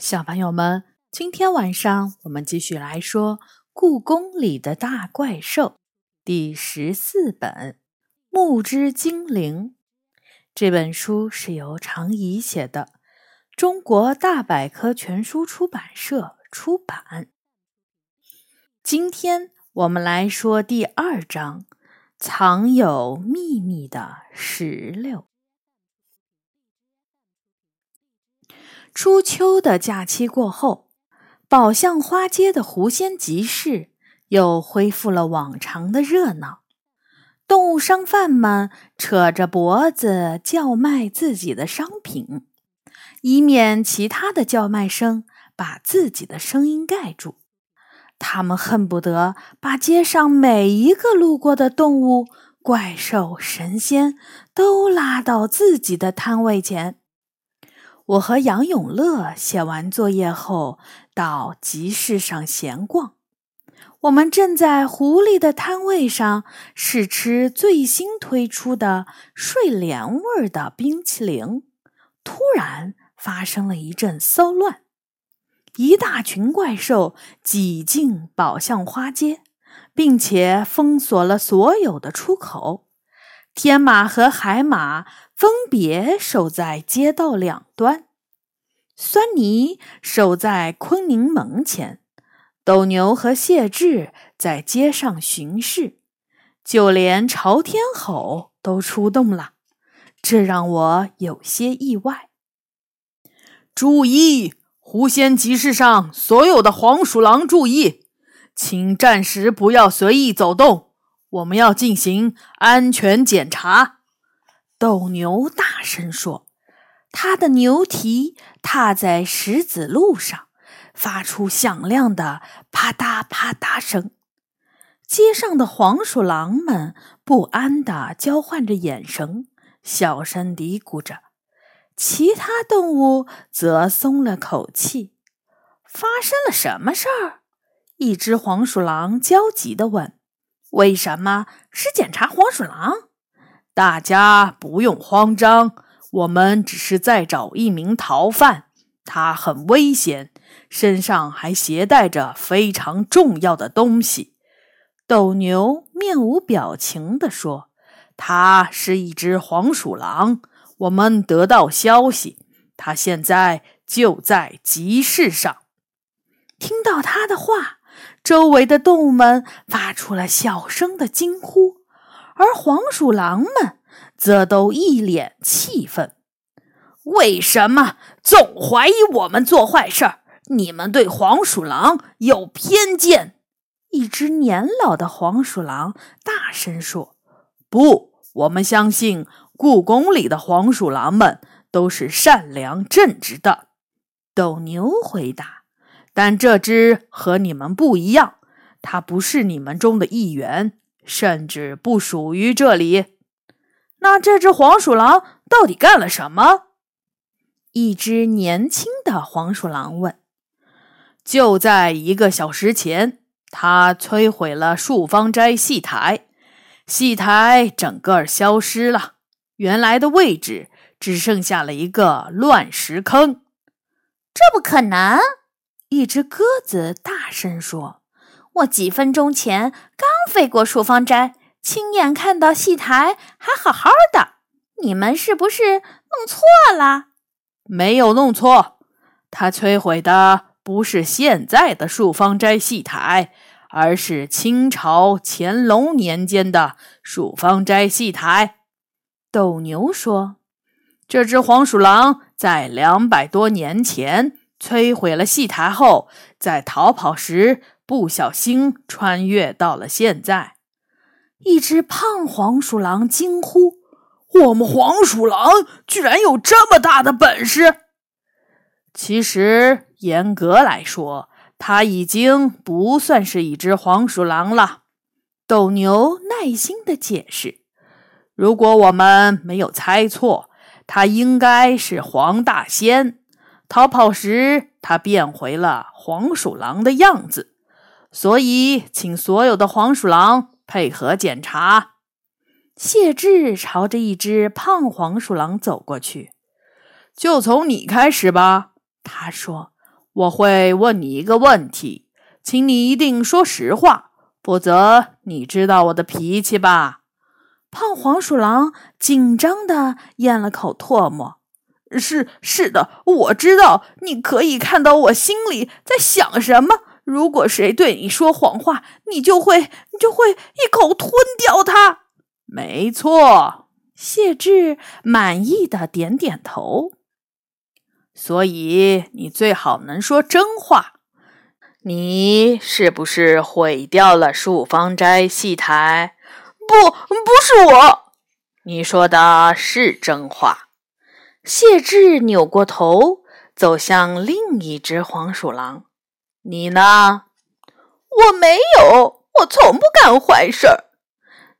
小朋友们，今天晚上我们继续来说《故宫里的大怪兽》第十四本《木之精灵》。这本书是由常怡写的，中国大百科全书出版社出版。今天我们来说第二章：藏有秘密的石榴。初秋的假期过后，宝象花街的狐仙集市又恢复了往常的热闹。动物商贩们扯着脖子叫卖自己的商品，以免其他的叫卖声把自己的声音盖住。他们恨不得把街上每一个路过的动物、怪兽、神仙都拉到自己的摊位前。我和杨永乐写完作业后，到集市上闲逛。我们正在狐狸的摊位上试吃最新推出的睡莲味儿的冰淇淋，突然发生了一阵骚乱，一大群怪兽挤进宝象花街，并且封锁了所有的出口。天马和海马。分别守在街道两端，酸泥守在坤宁门前，斗牛和谢志在街上巡视，就连朝天吼都出动了，这让我有些意外。注意，狐仙集市上所有的黄鼠狼注意，请暂时不要随意走动，我们要进行安全检查。斗牛大声说：“他的牛蹄踏在石子路上，发出响亮的啪嗒啪嗒声。街上的黄鼠狼们不安地交换着眼神，小声嘀咕着；其他动物则松了口气。发生了什么事儿？一只黄鼠狼焦急地问：“为什么是检查黄鼠狼？”大家不用慌张，我们只是在找一名逃犯，他很危险，身上还携带着非常重要的东西。斗牛面无表情地说：“他是一只黄鼠狼，我们得到消息，他现在就在集市上。”听到他的话，周围的动物们发出了小声的惊呼。而黄鼠狼们则都一脸气愤：“为什么总怀疑我们做坏事？你们对黄鼠狼有偏见！”一只年老的黄鼠狼大声说：“不，我们相信故宫里的黄鼠狼们都是善良正直的。”斗牛回答：“但这只和你们不一样，它不是你们中的一员。”甚至不属于这里。那这只黄鼠狼到底干了什么？一只年轻的黄鼠狼问。就在一个小时前，它摧毁了树芳斋戏台，戏台整个消失了，原来的位置只剩下了一个乱石坑。这不可能！一只鸽子大声说。我几分钟前刚飞过树芳斋，亲眼看到戏台还好好的。你们是不是弄错了？没有弄错，他摧毁的不是现在的树芳斋戏台，而是清朝乾隆年间的树芳斋戏台。斗牛说：“这只黄鼠狼在两百多年前摧毁了戏台后，在逃跑时。”不小心穿越到了现在，一只胖黄鼠狼惊呼：“我们黄鼠狼居然有这么大的本事！”其实，严格来说，它已经不算是一只黄鼠狼了。斗牛耐心的解释：“如果我们没有猜错，它应该是黄大仙。逃跑时，它变回了黄鼠狼的样子。”所以，请所有的黄鼠狼配合检查。谢志朝着一只胖黄鼠狼走过去，就从你开始吧。他说：“我会问你一个问题，请你一定说实话，否则你知道我的脾气吧？胖黄鼠狼紧张的咽了口唾沫。是是的，我知道，你可以看到我心里在想什么。如果谁对你说谎话，你就会你就会一口吞掉它。没错，谢志满意的点点头。所以你最好能说真话。你是不是毁掉了树芳斋戏台？不，不是我。你说的是真话。谢志扭过头，走向另一只黄鼠狼。你呢？我没有，我从不干坏事儿。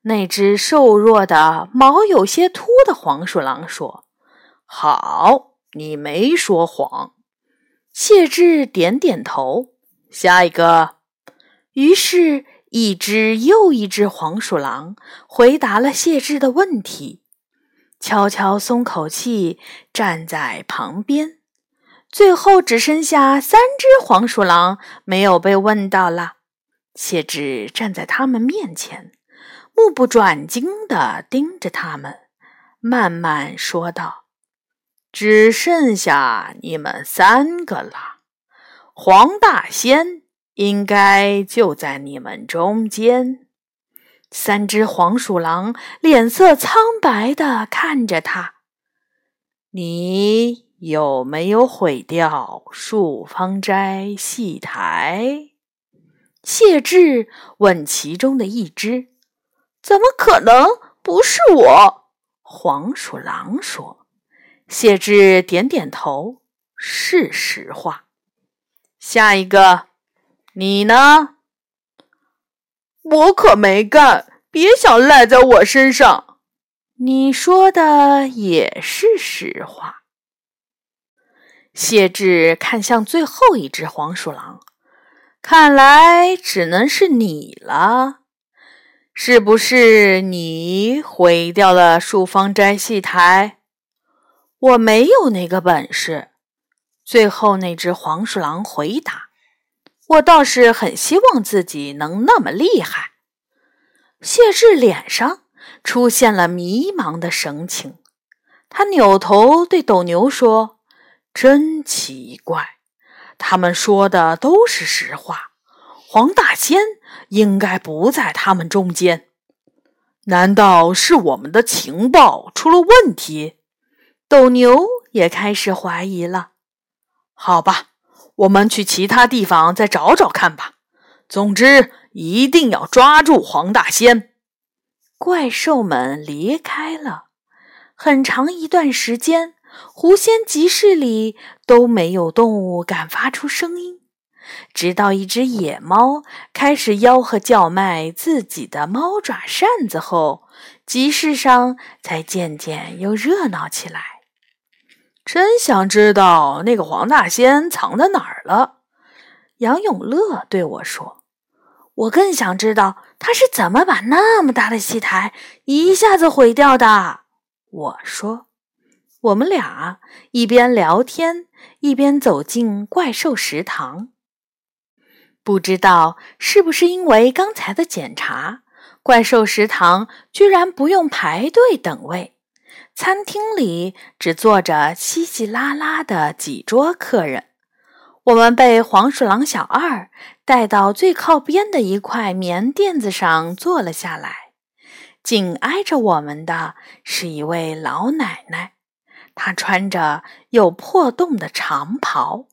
那只瘦弱的、毛有些秃的黄鼠狼说：“好，你没说谎。”谢志点点头。下一个。于是，一只又一只黄鼠狼回答了谢志的问题。悄悄松口气，站在旁边。最后只剩下三只黄鼠狼没有被问到了。谢志站在他们面前，目不转睛地盯着他们，慢慢说道：“只剩下你们三个了。黄大仙应该就在你们中间。”三只黄鼠狼脸色苍白地看着他。你有没有毁掉树方斋戏台？谢志问其中的一只。怎么可能？不是我。黄鼠狼说。谢志点点头，是实话。下一个，你呢？我可没干，别想赖在我身上。你说的也是实话。谢志看向最后一只黄鼠狼，看来只能是你了。是不是你毁掉了树方斋戏台？我没有那个本事。最后那只黄鼠狼回答。我倒是很希望自己能那么厉害。谢志脸上出现了迷茫的神情，他扭头对斗牛说：“真奇怪，他们说的都是实话。黄大仙应该不在他们中间，难道是我们的情报出了问题？”斗牛也开始怀疑了。好吧。我们去其他地方再找找看吧。总之，一定要抓住黄大仙。怪兽们离开了很长一段时间，狐仙集市里都没有动物敢发出声音，直到一只野猫开始吆喝叫卖自己的猫爪扇子后，集市上才渐渐又热闹起来。真想知道那个黄大仙藏在哪儿了。杨永乐对我说：“我更想知道他是怎么把那么大的戏台一下子毁掉的。”我说：“我们俩一边聊天，一边走进怪兽食堂。不知道是不是因为刚才的检查，怪兽食堂居然不用排队等位。”餐厅里只坐着稀稀拉拉的几桌客人，我们被黄鼠狼小二带到最靠边的一块棉垫子上坐了下来。紧挨着我们的是一位老奶奶，他穿着有破洞的长袍，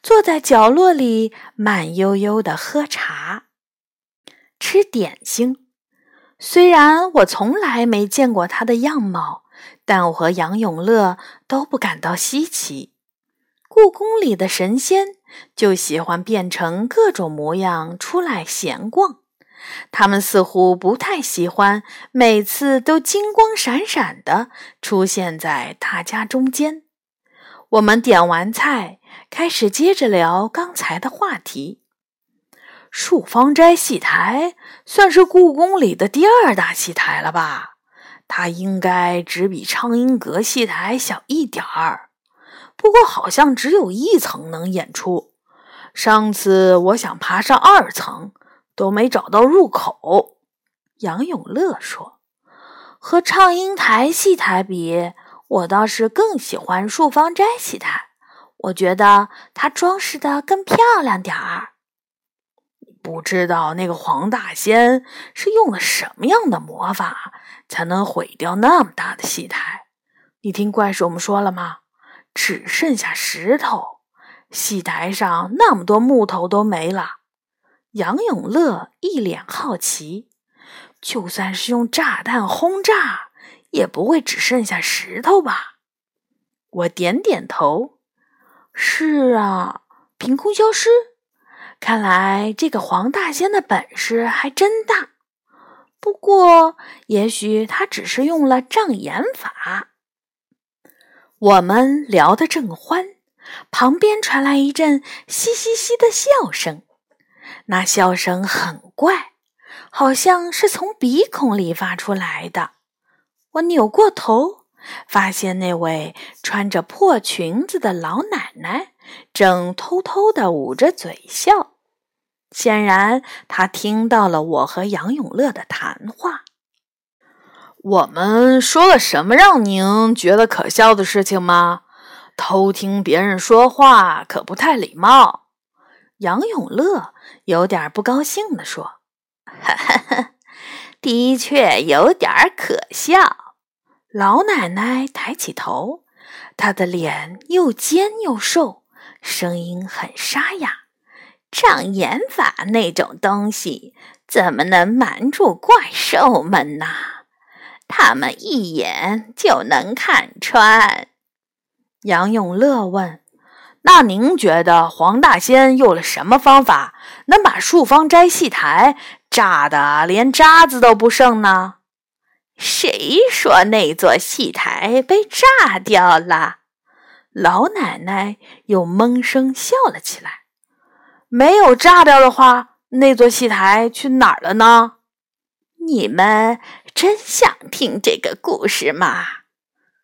坐在角落里慢悠悠地喝茶、吃点心。虽然我从来没见过他的样貌。但我和杨永乐都不感到稀奇。故宫里的神仙就喜欢变成各种模样出来闲逛，他们似乎不太喜欢每次都金光闪闪的出现在大家中间。我们点完菜，开始接着聊刚才的话题。漱芳斋戏台算是故宫里的第二大戏台了吧？它应该只比畅音阁戏台小一点儿，不过好像只有一层能演出。上次我想爬上二层，都没找到入口。杨永乐说：“和畅英台戏台比，我倒是更喜欢树芳斋戏台。我觉得它装饰的更漂亮点儿。不知道那个黄大仙是用了什么样的魔法，才能毁掉那么大的戏台？你听怪兽们说了吗？只剩下石头，戏台上那么多木头都没了。”杨永乐一脸好奇。就算是用炸弹轰炸，也不会只剩下石头吧？我点点头。是啊，凭空消失。看来这个黄大仙的本事还真大。不过，也许他只是用了障眼法。我们聊得正欢，旁边传来一阵嘻嘻嘻的笑声。那笑声很怪。好像是从鼻孔里发出来的。我扭过头，发现那位穿着破裙子的老奶奶正偷偷地捂着嘴笑。显然，她听到了我和杨永乐的谈话。我们说了什么让您觉得可笑的事情吗？偷听别人说话可不太礼貌。杨永乐有点不高兴地说。哈哈，的确有点可笑。老奶奶抬起头，她的脸又尖又瘦，声音很沙哑。障眼法那种东西，怎么能瞒住怪兽们呢？他们一眼就能看穿。杨永乐问：“那您觉得黄大仙用了什么方法，能把树芳斋戏台？”炸的连渣子都不剩呢！谁说那座戏台被炸掉了？老奶奶又闷声笑了起来。没有炸掉的话，那座戏台去哪儿了呢？你们真想听这个故事吗？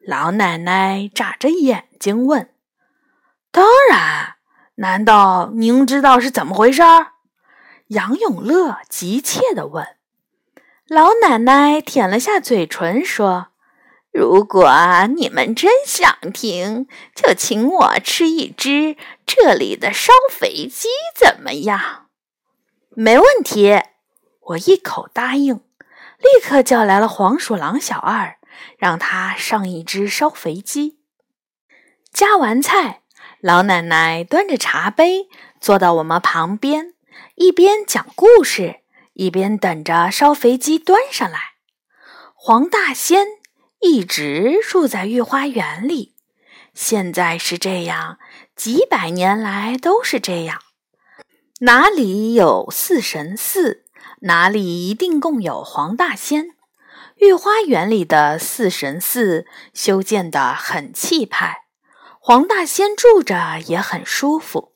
老奶奶眨着眼睛问。当然，难道您知道是怎么回事？杨永乐急切地问：“老奶奶舔了下嘴唇，说：‘如果你们真想听，就请我吃一只这里的烧肥鸡，怎么样？’没问题。”我一口答应，立刻叫来了黄鼠狼小二，让他上一只烧肥鸡。夹完菜，老奶奶端着茶杯坐到我们旁边。一边讲故事，一边等着烧肥鸡端上来。黄大仙一直住在御花园里，现在是这样，几百年来都是这样。哪里有四神寺，哪里一定共有黄大仙。御花园里的四神寺修建得很气派，黄大仙住着也很舒服。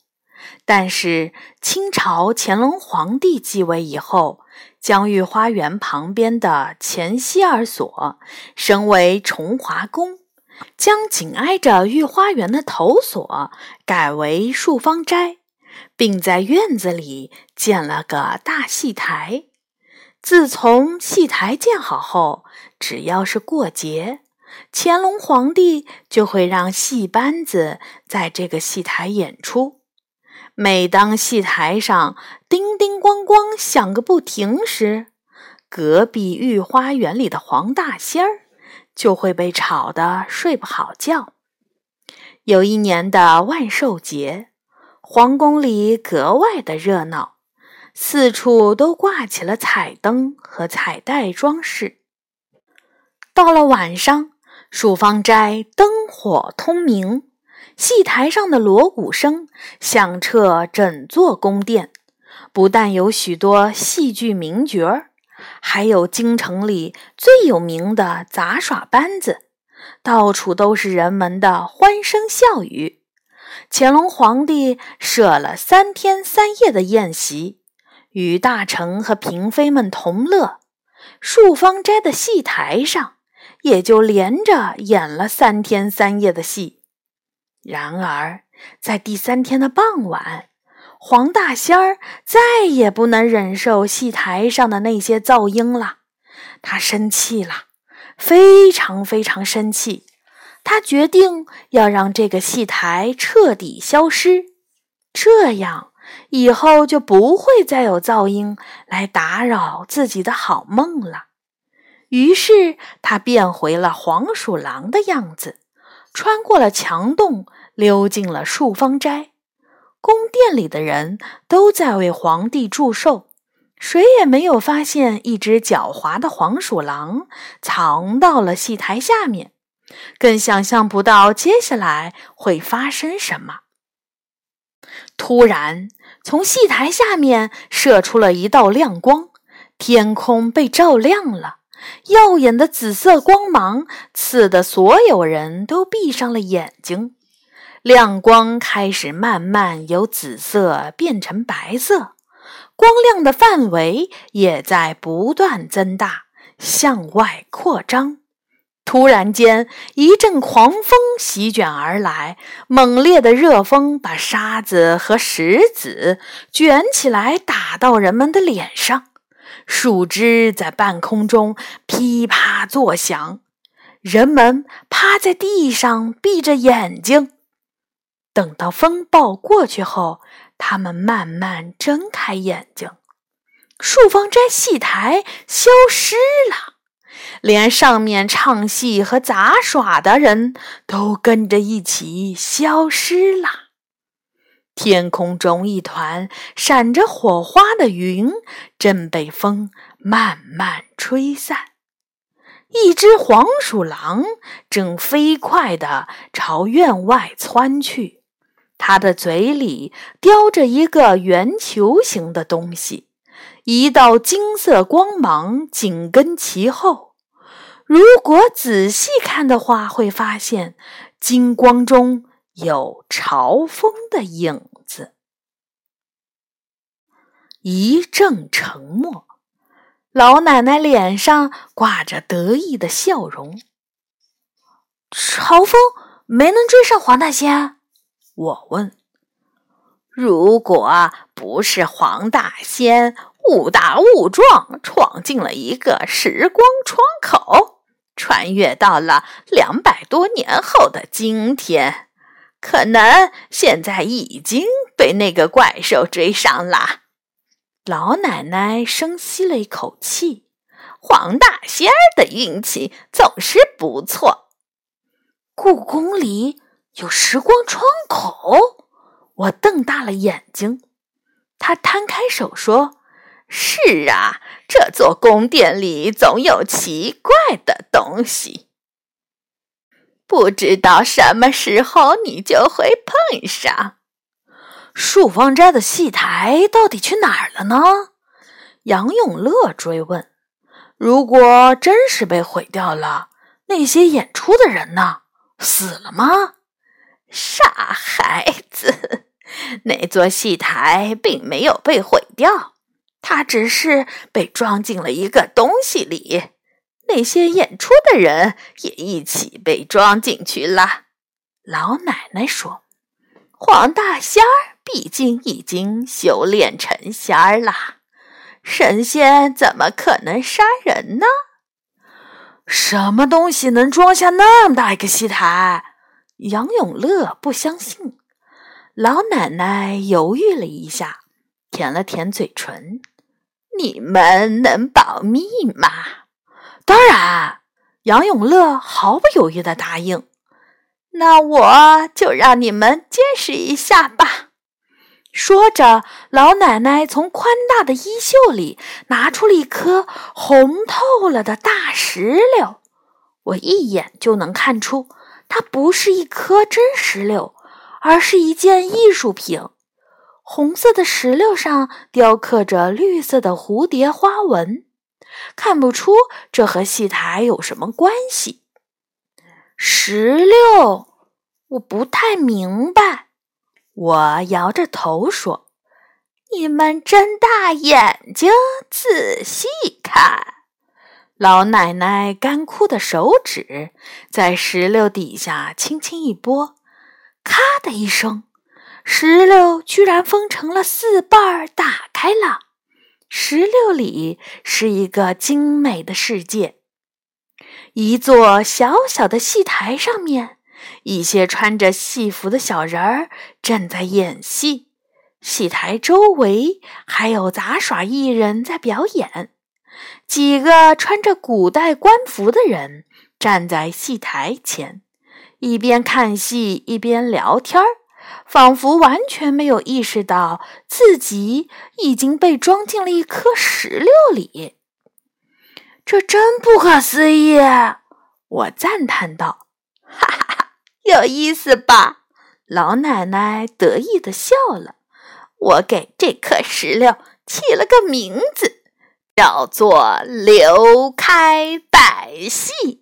但是清朝乾隆皇帝继位以后，将御花园旁边的乾西二所升为崇华宫，将紧挨着御花园的头所改为漱芳斋，并在院子里建了个大戏台。自从戏台建好后，只要是过节，乾隆皇帝就会让戏班子在这个戏台演出。每当戏台上叮叮咣咣响个不停时，隔壁御花园里的黄大仙儿就会被吵得睡不好觉。有一年的万寿节，皇宫里格外的热闹，四处都挂起了彩灯和彩带装饰。到了晚上，漱芳斋灯火通明。戏台上的锣鼓声响彻整座宫殿，不但有许多戏剧名角儿，还有京城里最有名的杂耍班子，到处都是人们的欢声笑语。乾隆皇帝设了三天三夜的宴席，与大臣和嫔妃们同乐。漱芳斋的戏台上，也就连着演了三天三夜的戏。然而，在第三天的傍晚，黄大仙儿再也不能忍受戏台上的那些噪音了，他生气了，非常非常生气。他决定要让这个戏台彻底消失，这样以后就不会再有噪音来打扰自己的好梦了。于是他变回了黄鼠狼的样子，穿过了墙洞，溜进了树芳斋。宫殿里的人都在为皇帝祝寿，谁也没有发现一只狡猾的黄鼠狼藏到了戏台下面，更想象不到接下来会发生什么。突然，从戏台下面射出了一道亮光，天空被照亮了，耀眼的紫色光芒刺得所有人都闭上了眼睛。亮光开始慢慢由紫色变成白色，光亮的范围也在不断增大，向外扩张。突然间，一阵狂风席卷而来，猛烈的热风把沙子和石子卷起来，打到人们的脸上。树枝在半空中噼啪作响，人们趴在地上，闭着眼睛。等到风暴过去后，他们慢慢睁开眼睛，树芳斋戏台消失了，连上面唱戏和杂耍的人都跟着一起消失了。天空中一团闪着火花的云正被风慢慢吹散，一只黄鼠狼正飞快地朝院外窜去。它的嘴里叼着一个圆球形的东西，一道金色光芒紧跟其后。如果仔细看的话，会发现金光中有朝风的影。一阵沉默，老奶奶脸上挂着得意的笑容。朝风没能追上黄大仙。我问：“如果不是黄大仙误打误撞闯进了一个时光窗口，穿越到了两百多年后的今天，可能现在已经被那个怪兽追上了。”老奶奶深吸了一口气：“黄大仙儿的运气总是不错。”故宫里。有时光窗口，我瞪大了眼睛。他摊开手说：“是啊，这座宫殿里总有奇怪的东西，不知道什么时候你就会碰上。”树芳斋的戏台到底去哪儿了呢？杨永乐追问：“如果真是被毁掉了，那些演出的人呢？死了吗？”傻孩子，那座戏台并没有被毁掉，它只是被装进了一个东西里。那些演出的人也一起被装进去了。老奶奶说：“黄大仙儿毕竟已经修炼成仙儿了，神仙怎么可能杀人呢？什么东西能装下那么大一个戏台？”杨永乐不相信，老奶奶犹豫了一下，舔了舔嘴唇：“你们能保密吗？”“当然。”杨永乐毫不犹豫的答应。“那我就让你们见识一下吧。”说着，老奶奶从宽大的衣袖里拿出了一颗红透了的大石榴，我一眼就能看出。它不是一颗真石榴，而是一件艺术品。红色的石榴上雕刻着绿色的蝴蝶花纹，看不出这和戏台有什么关系。石榴，我不太明白。我摇着头说：“你们睁大眼睛仔细看。”老奶奶干枯的手指在石榴底下轻轻一拨，咔的一声，石榴居然分成了四瓣儿，打开了。石榴里是一个精美的世界，一座小小的戏台上面，一些穿着戏服的小人儿正在演戏。戏台周围还有杂耍艺人在表演，几个穿着古代官服的人站在戏台前，一边看戏一边聊天儿，仿佛完全没有意识到自己已经被装进了一颗石榴里。这真不可思议！我赞叹道：“哈，有意思吧？”老奶奶得意地笑了。我给这颗石榴起了个名字，叫做“流开百戏”。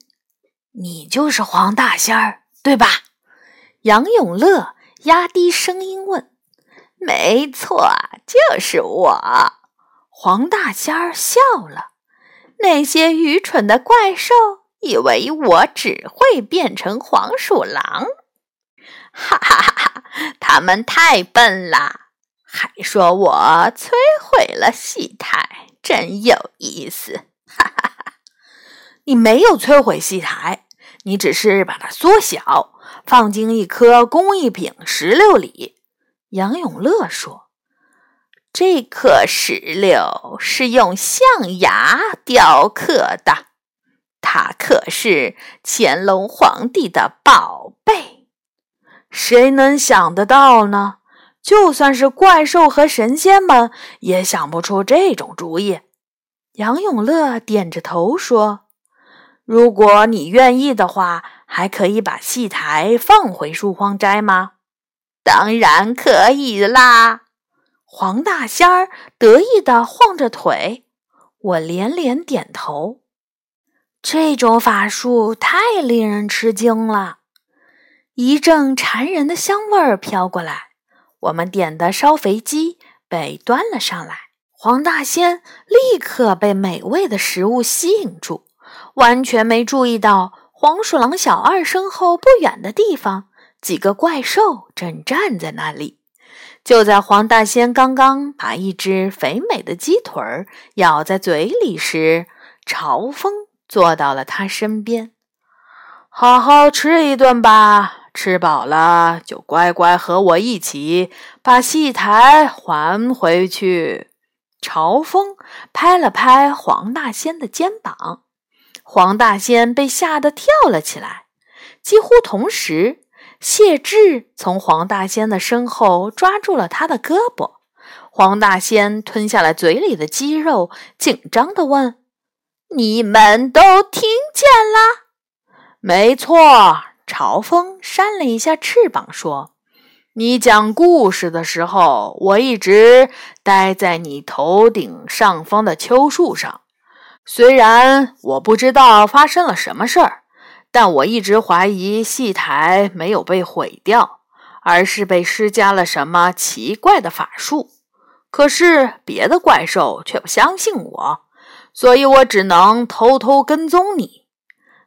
你就是黄大仙儿，对吧？杨永乐压低声音问。“没错，就是我。”黄大仙儿笑了。那些愚蠢的怪兽以为我只会变成黄鼠狼，哈哈哈哈！他们太笨了。还说我摧毁了戏台，真有意思！哈哈哈！你没有摧毁戏台，你只是把它缩小，放进一颗工艺品石榴里。杨永乐说：“这颗石榴是用象牙雕刻的，他可是乾隆皇帝的宝贝。谁能想得到呢？”就算是怪兽和神仙们也想不出这种主意。杨永乐点着头说：“如果你愿意的话，还可以把戏台放回树荒斋吗？”“当然可以啦！”黄大仙儿得意地晃着腿。我连连点头。这种法术太令人吃惊了，一阵馋人的香味儿飘过来。我们点的烧肥鸡被端了上来，黄大仙立刻被美味的食物吸引住，完全没注意到黄鼠狼小二身后不远的地方，几个怪兽正站在那里。就在黄大仙刚刚把一只肥美的鸡腿儿咬在嘴里时，朝风坐到了他身边，好好吃一顿吧。吃饱了就乖乖和我一起把戏台还回去。朝风拍了拍黄大仙的肩膀，黄大仙被吓得跳了起来。几乎同时，谢志从黄大仙的身后抓住了他的胳膊。黄大仙吞下了嘴里的鸡肉，紧张地问：“你们都听见了？”“没错。”朝风扇了一下翅膀，说：“你讲故事的时候，我一直待在你头顶上方的秋树上。虽然我不知道发生了什么事儿，但我一直怀疑戏台没有被毁掉，而是被施加了什么奇怪的法术。可是别的怪兽却不相信我，所以我只能偷偷跟踪你。”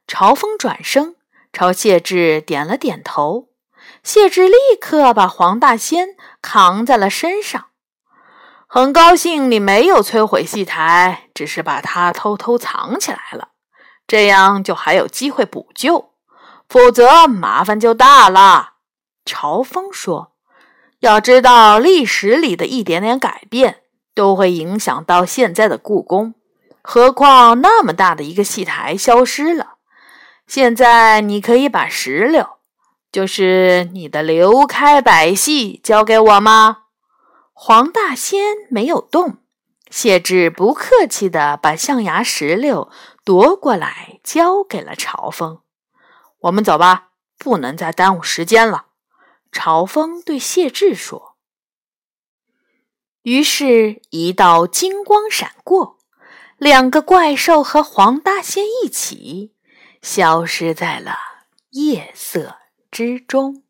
朝风转身。朝谢志点了点头，谢志立刻把黄大仙扛在了身上。很高兴你没有摧毁戏台，只是把它偷偷藏起来了，这样就还有机会补救，否则麻烦就大了。朝风说：“要知道，历史里的一点点改变都会影响到现在的故宫，何况那么大的一个戏台消失了。”现在你可以把石榴，就是你的流开百戏，交给我吗？黄大仙没有动，谢志不客气地把象牙石榴夺过来，交给了朝风。我们走吧，不能再耽误时间了。朝风对谢志说。于是，一道金光闪过，两个怪兽和黄大仙一起。消失在了夜色之中。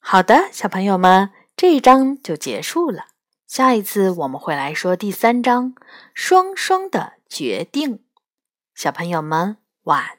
好的，小朋友们，这一章就结束了。下一次我们会来说第三章“双双的决定”。小朋友们，晚。